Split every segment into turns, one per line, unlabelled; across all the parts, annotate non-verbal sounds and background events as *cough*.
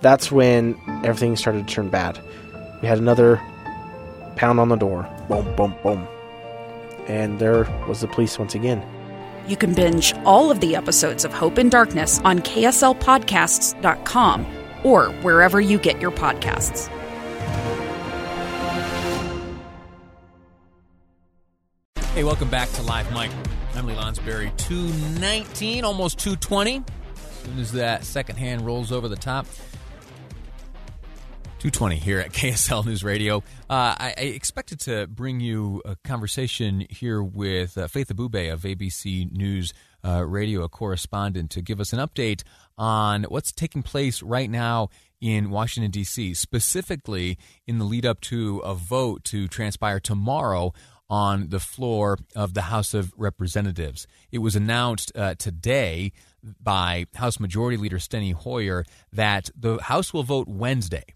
That's when everything started to turn bad. We had another pound on the door. Boom, boom, boom. And there was the police once again.
You can binge all of the episodes of Hope in Darkness on KSLPodcasts.com or wherever you get your podcasts.
Hey, welcome back to Live Mic. I'm Lee Lonsberry. 219, almost 220. As soon as that second hand rolls over the top. 220 here at *laughs* KSL News Radio. Uh, I, I, expected to bring you a conversation here with uh, Faith Abubey of ABC News uh, Radio, a correspondent, to give us an update on what's taking place right now in Washington, D.C., specifically in the lead up to a vote to transpire tomorrow on the floor of the House of Representatives. It was announced uh, today by House Majority Leader Steny Hoyer that the House will vote Wednesday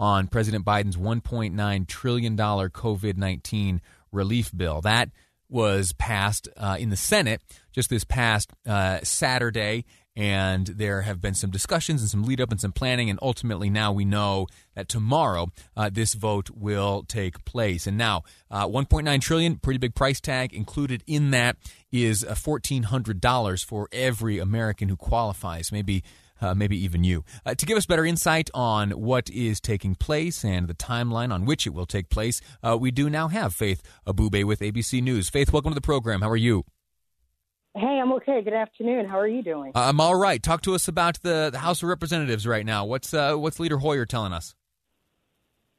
on President Biden's $1.9 trillion COVID 19 relief bill. That was passed uh, in the Senate just this past uh, Saturday and there have been some discussions and some lead up and some planning and ultimately now we know that tomorrow uh, this vote will take place and now uh, 1.9 trillion pretty big price tag included in that is $1400 for every american who qualifies maybe uh, maybe even you. Uh, to give us better insight on what is taking place and the timeline on which it will take place, uh, we do now have Faith Abubey with ABC News. Faith, welcome to the program. How are you?
Hey, I'm okay. Good afternoon. How are you doing?
I'm all right. Talk to us about the, the House of Representatives right now. What's uh, what's Leader Hoyer telling us?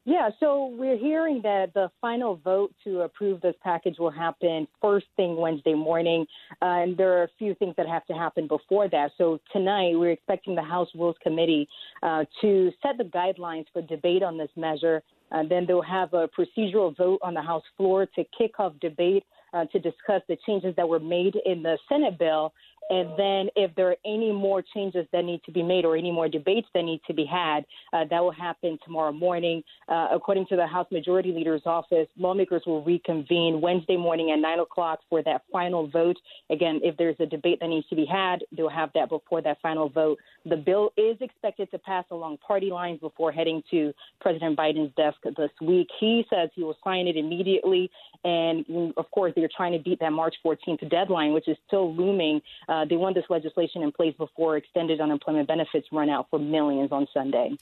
Yeah, so we're hearing that the final vote to approve this package will happen first thing Wednesday morning, uh, and there are a few things that have to happen before that. So tonight, we're expecting the House Rules Committee uh, to set the guidelines for debate on this measure. Uh, then they'll have a procedural vote on the House floor to kick off debate uh, to discuss the changes that were made in the Senate bill. And then, if there are any more changes that need to be made or any more debates that need to be had, uh, that will happen tomorrow morning. Uh, according to the House Majority Leader's office, lawmakers will reconvene Wednesday morning at 9 o'clock for that final vote. Again, if there's a debate that needs to be had, they'll have that before that final vote. The bill is expected to pass along party lines before heading to President Biden's desk this week. He says he will sign it immediately. And of course, they're trying to beat that March 14th deadline, which is still looming. Uh, they want this legislation in place before extended unemployment benefits run out for millions on Sunday.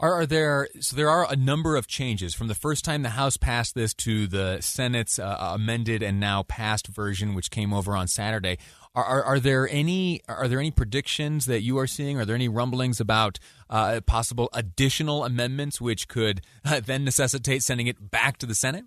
Are, are, there so there are a number of changes from the first time the House passed this to the Senate's uh, amended and now passed version, which came over on Saturday. Are, are, are, there any are there any predictions that you are seeing? Are there any rumblings about uh, possible additional amendments which could uh, *laughs* then necessitate sending it back to the Senate?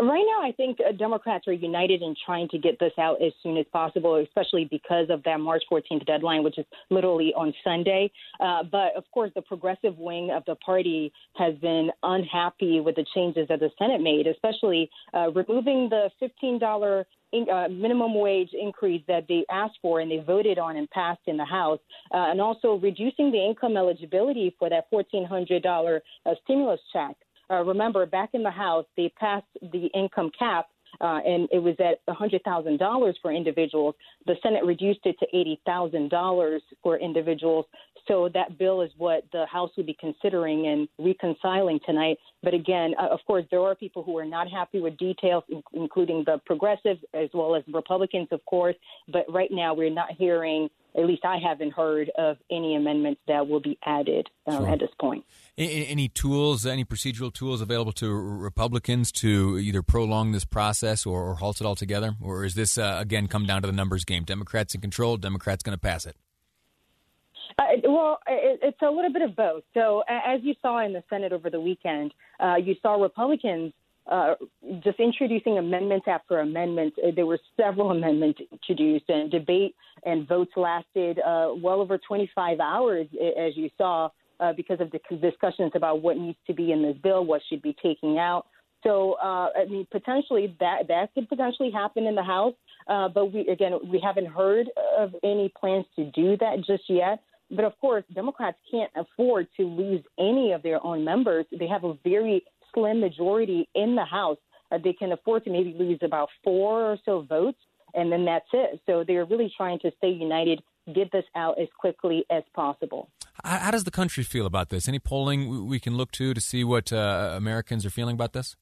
Right now, I think uh, Democrats are united in trying to get this out as soon as possible, especially because of that March 14th deadline, which is literally on Sunday. Uh, but of course, the progressive wing of the party has been unhappy with the changes that the Senate made, especially uh, removing the $15 in, uh, minimum wage increase that they asked for and they voted on and passed in the House, uh, and also reducing the income eligibility for that $1,400 uh, stimulus check. Uh, remember, back in the House, they passed the income cap uh, and it was at $100,000 for individuals. The Senate reduced it to $80,000 for individuals. So that bill is what the House will be considering and reconciling tonight. But again, uh, of course, there are people who are not happy with details, in- including the progressives as well as Republicans, of course. But right now, we're not hearing at least I haven't heard of any amendments that will be added um, sure. at this point.
Any tools, any procedural tools available to Republicans to either prolong this process or, or halt it altogether? Or is this, uh, again, come down to the numbers game? Democrats in control, Democrats going to pass it?
Uh, well, it, it's a little bit of both. So, as you saw in the Senate over the weekend, uh, you saw Republicans uh, just introducing amendments after amendments. Uh, there were several amendments introduced, and debate and votes lasted uh, well over 25 hours, as you saw, uh, because of the discussions about what needs to be in this bill, what should be taking out. So, uh, I mean, potentially that that could potentially happen in the House, but we again we haven't heard of any plans to do that just yet. But of course, Democrats can't afford to lose any of their own members. They have a very slim majority in the House. Uh, they can afford to maybe lose about four or so votes, and then that's it. So they're really trying to stay united, get this out as quickly as possible.
How does the country feel about this? Any polling we can look to to see what uh, Americans are feeling about this?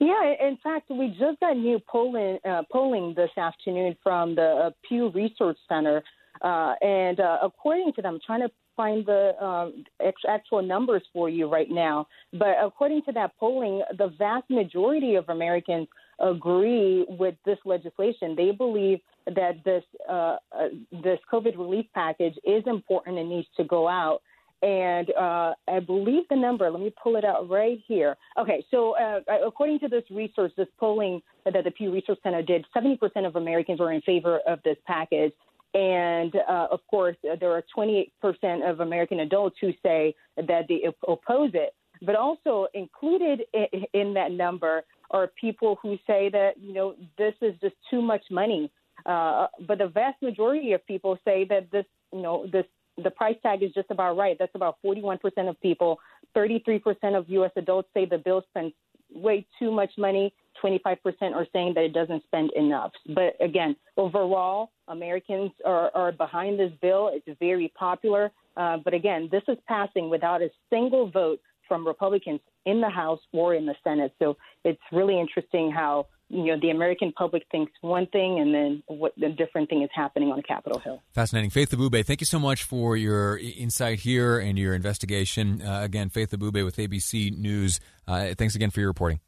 Yeah, in fact, we just got new polling uh, polling this afternoon from the uh, Pew Research Center, uh, and uh, according to them, trying to find the um, actual numbers for you right now. But according to that polling, the vast majority of Americans agree with this legislation. They believe that this uh, uh, this COVID relief package is important and needs to go out. And uh, I believe the number. Let me pull it out right here. Okay, so uh, according to this research, this polling that the Pew Research Center did, 70% of Americans are in favor of this package, and uh, of course, there are 28% of American adults who say that they oppose it. But also included in that number are people who say that, you know, this is just too much money. Uh, but the vast majority of people say that this, you know, this the price tag is just about right. That's about 41% of people. 33% of U.S. adults say the bill spends way too much money. 25% are saying that it doesn't spend enough. But again, overall, Americans are, are behind this bill. It's very popular. Uh, but again, this is passing without a single vote from Republicans in the House or in the Senate. So it's really interesting how you know the American public thinks one thing, and then what the different thing is happening on Capitol Hill.
Fascinating, Faith Abubey. Thank you so much for your insight here and your investigation. Uh, again, Faith Abubey with ABC News. Uh, thanks again for your reporting.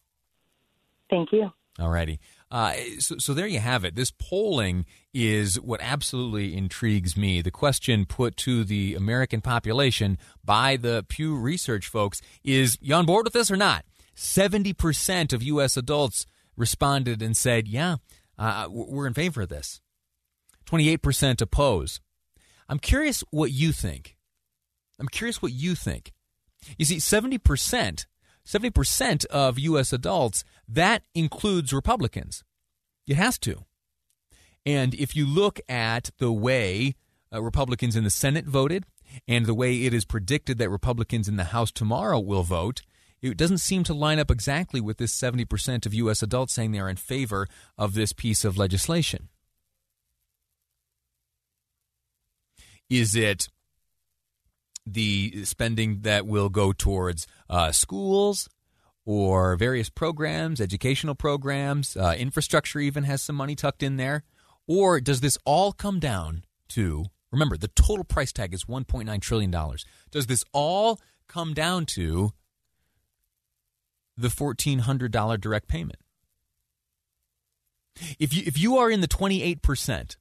Thank you.
All righty. Uh, so, so there you have it. This polling is what absolutely intrigues me. The question put to the American population by the Pew Research folks is you on board with this or not? 70% of U.S. adults responded and said, yeah, uh, we're in favor of this. 28% oppose. I'm curious what you think. I'm curious what you think. You see, 70%, 70% of U.S. adults, that includes Republicans. It has to. And if you look at the way uh, Republicans in the Senate voted and the way it is predicted that Republicans in the House tomorrow will vote, it doesn't seem to line up exactly with this 70% of U.S. adults saying they are in favor of this piece of legislation. Is it the spending that will go towards uh, schools or various programs, educational programs, uh, infrastructure even has some money tucked in there? Or does this all come down to, remember, the total price tag is $1.9 trillion. Does this all come down to the $1,400 direct payment. If you, if you are in the 28%,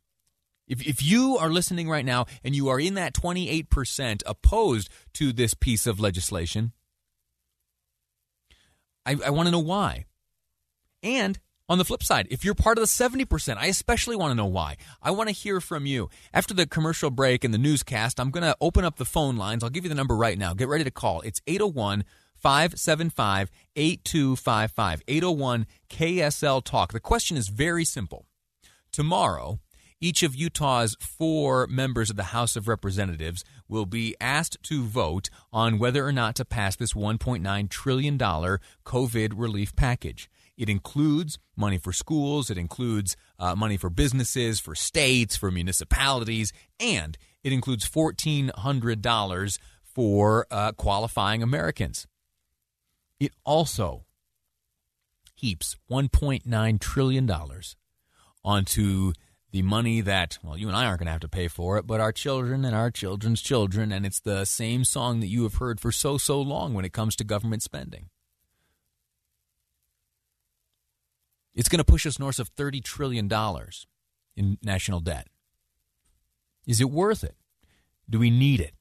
if, if you are listening right now and you are in that 28% opposed to this piece of legislation, I, I want to know why. And on the flip side, if you're part of the 70%, I especially want to know why. I want to hear from you. After the commercial break and the newscast, I'm going to open up the phone lines. I'll give you the number right now. Get ready to call. It's 801 575 8255. 801 KSL Talk. The question is very simple. Tomorrow, each of Utah's four members of the House of Representatives will be asked to vote on whether or not to pass this $1.9 trillion COVID relief package. It includes money for schools, it includes uh, money for businesses, for states, for municipalities, and it includes $1,400 for uh, qualifying Americans. It also heaps $1.9 trillion onto the money that, well, you and I aren't going to have to pay for it, but our children and our children's children. And it's the same song that you have heard for so, so long when it comes to government spending. It's going to push us north of $30 trillion in national debt. Is it worth it? Do we need it?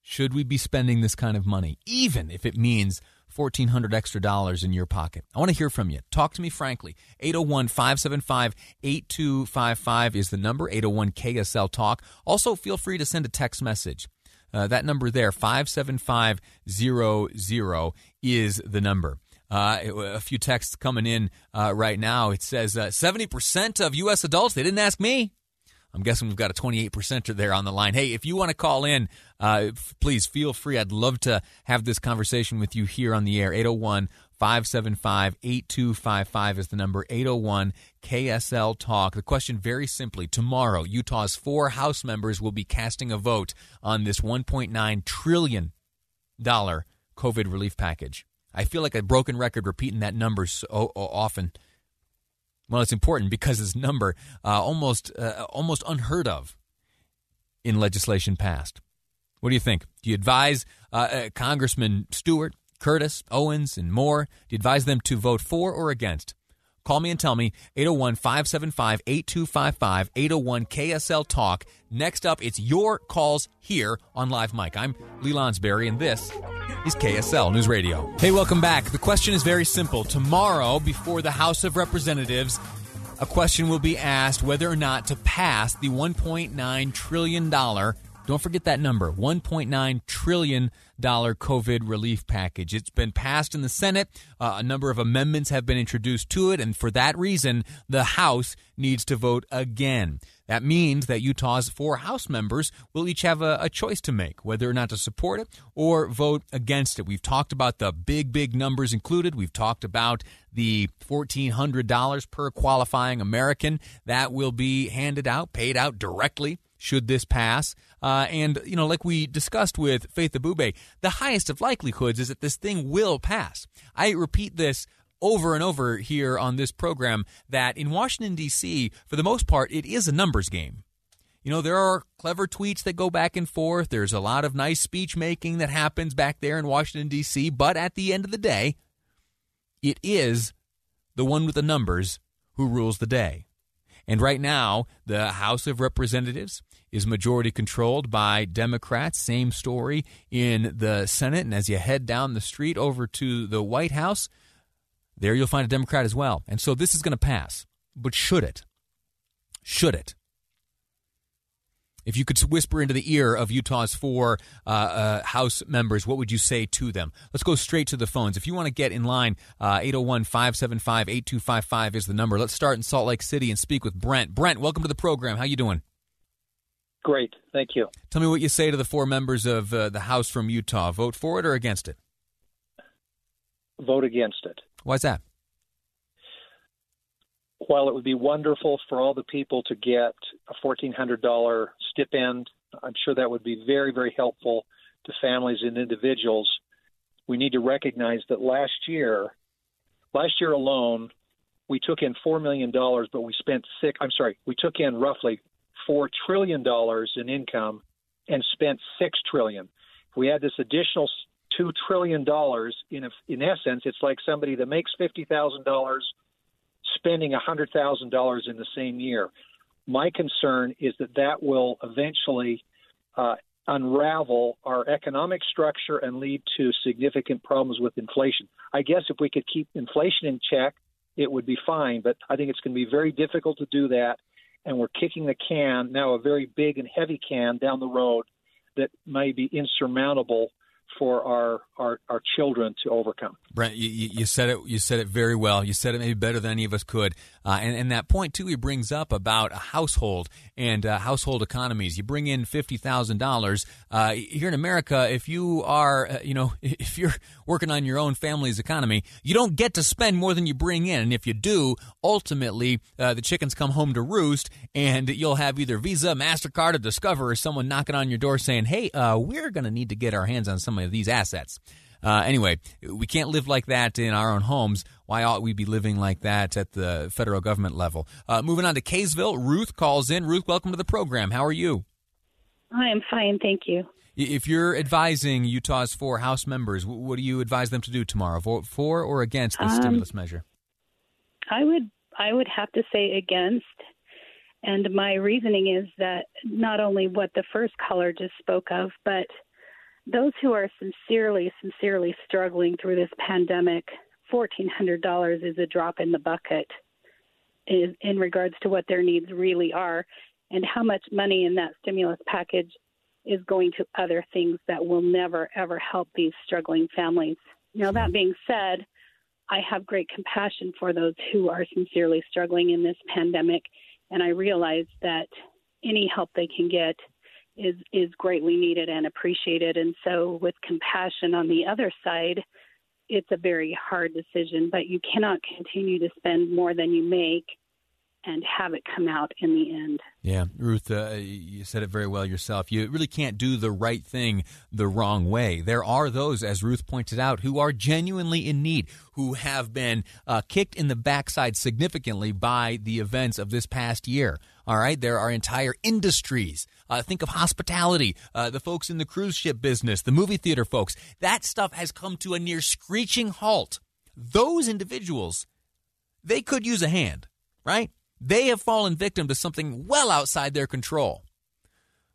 Should we be spending this kind of money, even if it means 1400 extra dollars in your pocket? I want to hear from you. Talk to me frankly. 801 575 8255 is the number, 801 KSL Talk. Also, feel free to send a text message. Uh, that number there, 57500, is the number. Uh, a few texts coming in uh, right now. It says uh, 70% of U.S. adults, they didn't ask me. I'm guessing we've got a 28%er there on the line. Hey, if you want to call in, uh, please feel free. I'd love to have this conversation with you here on the air. 801 575 8255 is the number 801 KSL Talk. The question very simply tomorrow, Utah's four House members will be casting a vote on this $1.9 trillion COVID relief package. I feel like a broken record repeating that number so often. Well, it's important because this number uh, almost uh, almost unheard of in legislation passed. What do you think? Do you advise uh, uh Congressman Stewart, Curtis, Owens, and more? Do you advise them to vote for or against? Call me and tell me 801 575 8255 801 KSL Talk. Next up, it's your calls here on Live Mic. I'm Lee Lonsberry, and this is KSL News Radio. Hey, welcome back. The question is very simple. Tomorrow, before the House of Representatives, a question will be asked whether or not to pass the $1.9 trillion, don't forget that number, $1.9 trillion COVID relief package. It's been passed in the Senate. Uh, a number of amendments have been introduced to it, and for that reason, the House needs to vote again. That means that Utah's four House members will each have a, a, choice to make whether or not to support it or vote against it. We've talked about the big, big numbers included. We've talked about the $1,400 per qualifying American that will be handed out, paid out directly should this pass. Uh, and, you know, like we discussed with Faith Abubey, the highest of likelihoods is that this thing will pass. I repeat this over and over here on this program that in Washington, D.C., for the most part, it is a numbers game. You know, there are clever tweets that go back and forth. There's a lot of nice speech making that happens back there in Washington, D.C., but at the end of the day, it is the one with the numbers who rules the day. And right now, the House of Representatives is majority controlled by Democrats. Same story in the Senate. And as you head down the street over to the White House, there you'll find a Democrat as well. And so this is going to pass. But should it? Should it? If you could whisper into the ear of Utah's four uh, uh, House members, what would you say to them? Let's go straight to the phones. If you want to get in line, uh, 801 575 8255 is the number. Let's start in Salt Lake City and speak with Brent. Brent, welcome to the program. How you doing?
Great. Thank you.
Tell me what you say to the four members of uh, the House from Utah. Vote for it or against it?
Vote against it.
Why's that?
while it would be wonderful for all the people to get a $1,400 stipend, I'm sure that would be very, very helpful to families and individuals. We need to recognize that last year, last year alone, we took in $4 million, but we spent six, I'm sorry, we took in roughly $4 trillion in income and spent 6 trillion. If we had this additional $2 trillion, in, a, in essence, it's like somebody that makes $50,000 spending a $100,000 in the same year. My concern is that that will eventually uh, unravel our economic structure and lead to significant problems with inflation. I guess if we could keep inflation in check, it would be fine, but I think it's going to be very difficult to do that. And we're kicking the can, now a very big and heavy can, down the road that may be insurmountable for our, our, our children to overcome.
Brent, you, you said it. You said it very well. You said it maybe better than any of us could. Uh, and, and that point too, he brings up about a household and uh, household economies. You bring in fifty thousand uh, dollars here in America. If you are, uh, you know, *laughs* if you're working on your own family's economy, you don't get to spend more than you bring in. And if you do, ultimately uh, the chickens come home to roost, and you'll have either Visa, Mastercard, or Discover, or someone knocking on your door saying, "Hey, uh, we're going to need to get our hands on some of these assets." Uh, anyway, we can't live like that in our own homes. Why ought we be living like that at the federal government level? Uh, moving on to Kaysville, Ruth calls in. Ruth, welcome to the program. How are you?
I am fine, thank you.
If you're advising Utah's four House members, what do you advise them to do tomorrow? Vote for or against this um, stimulus measure?
I would I would have to say against. And my reasoning is that not only what the first caller just spoke of, but those who are sincerely, sincerely struggling through this pandemic, $1,400 is a drop in the bucket in, in regards to what their needs really are and how much money in that stimulus package is going to other things that will never, ever help these struggling families. Now, that being said, I have great compassion for those who are sincerely struggling in this pandemic, and I realize that any help they can get is is greatly needed and appreciated. And so, with compassion on the other side, it's a very hard decision, but you cannot continue to spend more than you make and have it come out in the end.
Yeah, Ruth, uh, you said it very well yourself. You really can't do the right thing the wrong way. There are those, as Ruth pointed out, who are genuinely in need, who have been uh, kicked in the backside significantly by the events of this past year. All right, there are entire industries. Uh, think of hospitality, uh, the folks in the cruise ship business, the movie theater folks. That stuff has come to a near screeching halt. Those individuals, they could use a hand, right? They have fallen victim to something well outside their control.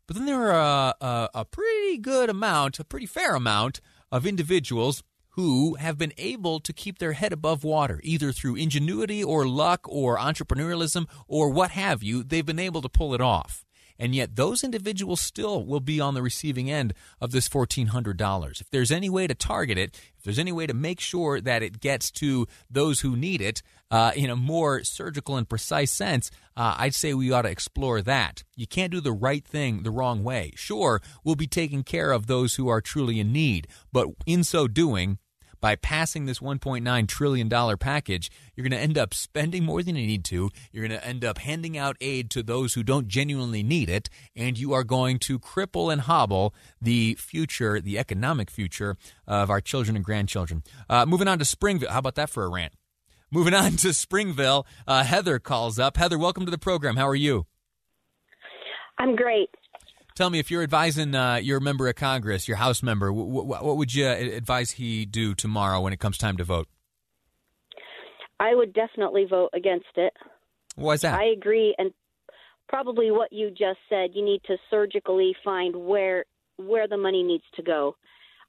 But then there are a, a, a, pretty good amount, a pretty fair amount of individuals who have been able to keep their head above water, either through ingenuity or luck or entrepreneurialism or what have you. They've been able to pull it off. And yet, those individuals still will be on the receiving end of this $1,400. If there's any way to target it, if there's any way to make sure that it gets to those who need it uh, in a more surgical and precise sense, uh, I'd say we ought to explore that. You can't do the right thing the wrong way. Sure, we'll be taking care of those who are truly in need, but in so doing, by passing this $1.9 trillion package, you're going to end up spending more than you need to. You're going to end up handing out aid to those who don't genuinely need it. And you are going to cripple and hobble the future, the economic future of our children and grandchildren. Uh, moving on to Springville. How about that for a rant? Moving on to Springville, uh, Heather calls up. Heather, welcome to the program. How are you?
I'm great.
Tell me if you're advising uh, your member of Congress, your House member, what would you advise he do tomorrow when it comes time to vote?
I would definitely vote against it.
Why is that?
I agree, and probably what you just said. You need to surgically find where where the money needs to go.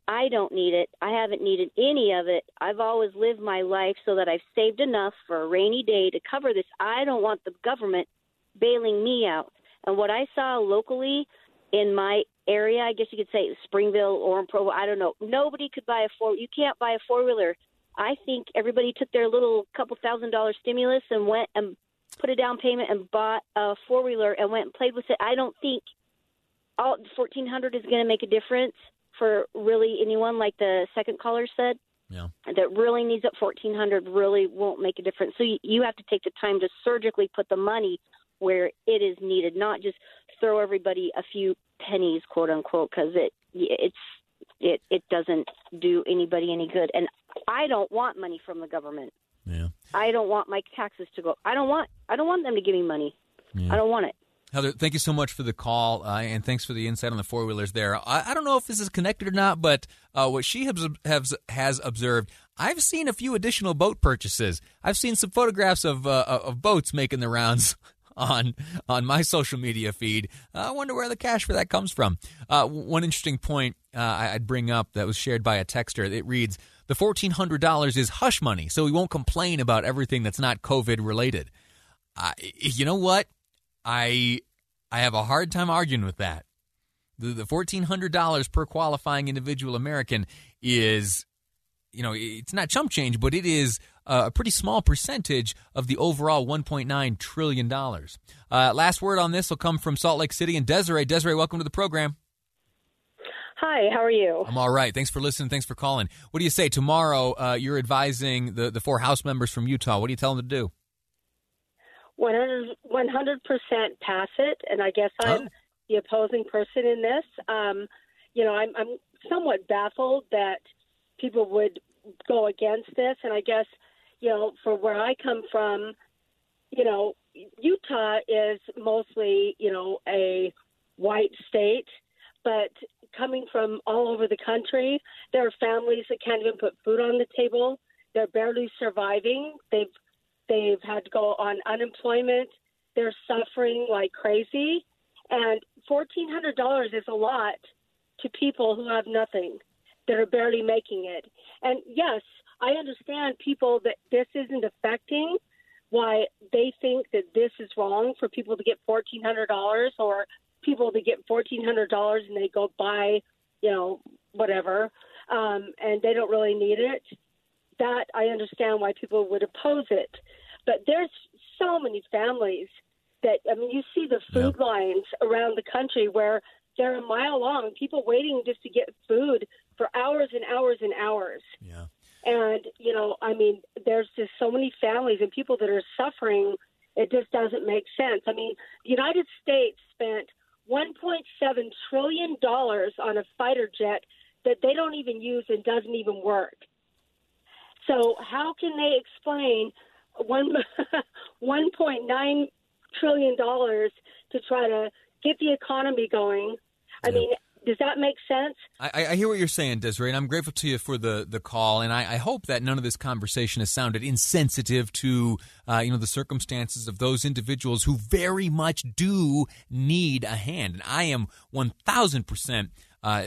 I don't need it. I haven't needed any of it. I've always lived my life so that I've saved enough for a rainy day to cover this. I don't want the government bailing me out. And what I saw locally in my area, I guess you could say Springville or in Provo, I don't know. Nobody could buy a four. You can't buy a four wheeler. I think everybody took their little couple thousand dollar stimulus and went and put a down payment and bought a four wheeler and went and played with it. I don't think all fourteen hundred is going to make a difference for really anyone, like the second caller said.
Yeah.
That really needs it. Fourteen hundred really won't make a difference. So you, you have to take the time to surgically put the money where it is needed, not just throw everybody a few pennies, quote unquote, because it it's it it doesn't do anybody any good. And I don't want money from the government.
Yeah.
I don't want my taxes to go. I don't want I don't want them to give me money. Yeah. I don't want it.
Heather, thank you so much for the call, uh, and thanks for the insight on the four wheelers there. I, I, don't know if this is connected or not, but uh, what she has, has, has observed, I've seen a few additional boat purchases. I've seen some photographs of uh, of boats making the rounds on on my social media feed. I wonder where the cash for that comes from. Uh, one interesting point uh, I'd bring up that was shared by a texter. It reads: the fourteen hundred dollars is hush money, so we won't complain about everything that's not COVID related. you know what? I I have a hard time arguing with that. The, the fourteen hundred dollars per qualifying individual American is, you know, it's not chump change, but it is a pretty small percentage of the overall $1.9 trillion. Uh, last word on this will come from Salt Lake City and Desiree. Desiree, welcome to the program.
Hi, how are you?
I'm all right. Thanks for listening. Thanks for calling. What do you say tomorrow? Uh, you're advising the, the four House members from Utah. What do you tell them to do?
100 percent pass it, and I guess I'm oh. the opposing person in this. Um, you know, I'm, I'm somewhat baffled that people would go against this, and I guess you know, for where I come from, you know, Utah is mostly, you know, a white state, but coming from all over the country, there are families that can't even put food on the table. They're barely surviving. They've they've had to go on unemployment. They're suffering like crazy, and fourteen hundred dollars is a lot to people who have nothing, that are barely making it. And yes, I understand people that this isn't affecting why they think that this is wrong for people to get fourteen hundred dollars or people to get fourteen hundred dollars and they go buy, you know, whatever, um, and they don't really need it. That I understand why people would oppose it, but there's so many families that I mean, you see the food yeah. lines around the country where they're a mile long, people waiting just to get food for hours and hours and hours.
Yeah.
And, you know, I mean, there's just so many families and people that are suffering. It just doesn't make sense. I mean, the United States spent $1.7 trillion on a fighter jet that they don't even use and doesn't even work. So, how can they explain one *laughs* $1.9 trillion to try to get the economy going? I yeah. mean, does that make sense?
I, I, hear what you're saying, Desiree, and I'm grateful to you for the, the call. And I, I hope that none of this conversation has sounded insensitive to uh, you know the circumstances of those individuals who very much do need a hand. And I am 1,000 uh, percent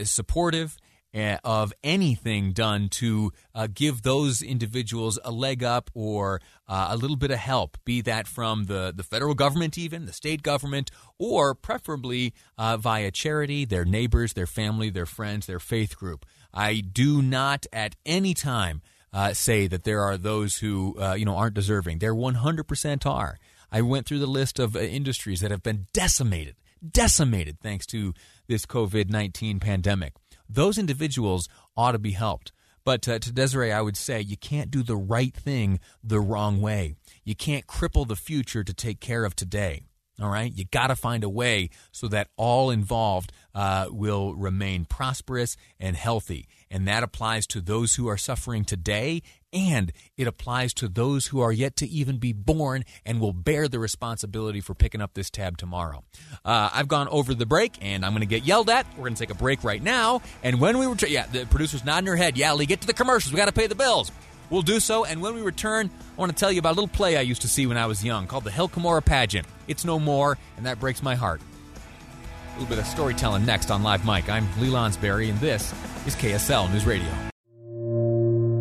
supportive uh, of anything done to uh, give those individuals a leg up or uh, a little bit of help, be that from the, the federal government, even the state government, or preferably uh, via charity, their neighbors, their family, their friends, their faith group. I do not at any time uh, say that there are those who uh, you know aren't deserving. There 100% are. I went through the list of industries that have been decimated, decimated thanks to this COVID 19 pandemic those individuals ought to be helped. But uh, to Desiree, I would say you can't do the right thing the wrong way. You can't cripple the future to take care of today. All right, you got to find a way so that all involved uh, will remain prosperous and healthy, and that applies to those who are suffering today, and it applies to those who are yet to even be born and will bear the responsibility for picking up this tab tomorrow. Uh, I've gone over the break, and I'm going to get yelled at. We're going to take a break right now, and when we return, yeah, the producer's nodding her head. Yeah, Lee, get to the commercials. We got to pay the bills. We'll do so, and when we return, I want to tell you about a little play I used to see when I was young called the Hill Cumorah Pageant. It's no more, and that breaks my heart. A little bit of storytelling next on Live Mic. I'm Lee Lonsberry, and this is KSL News Radio.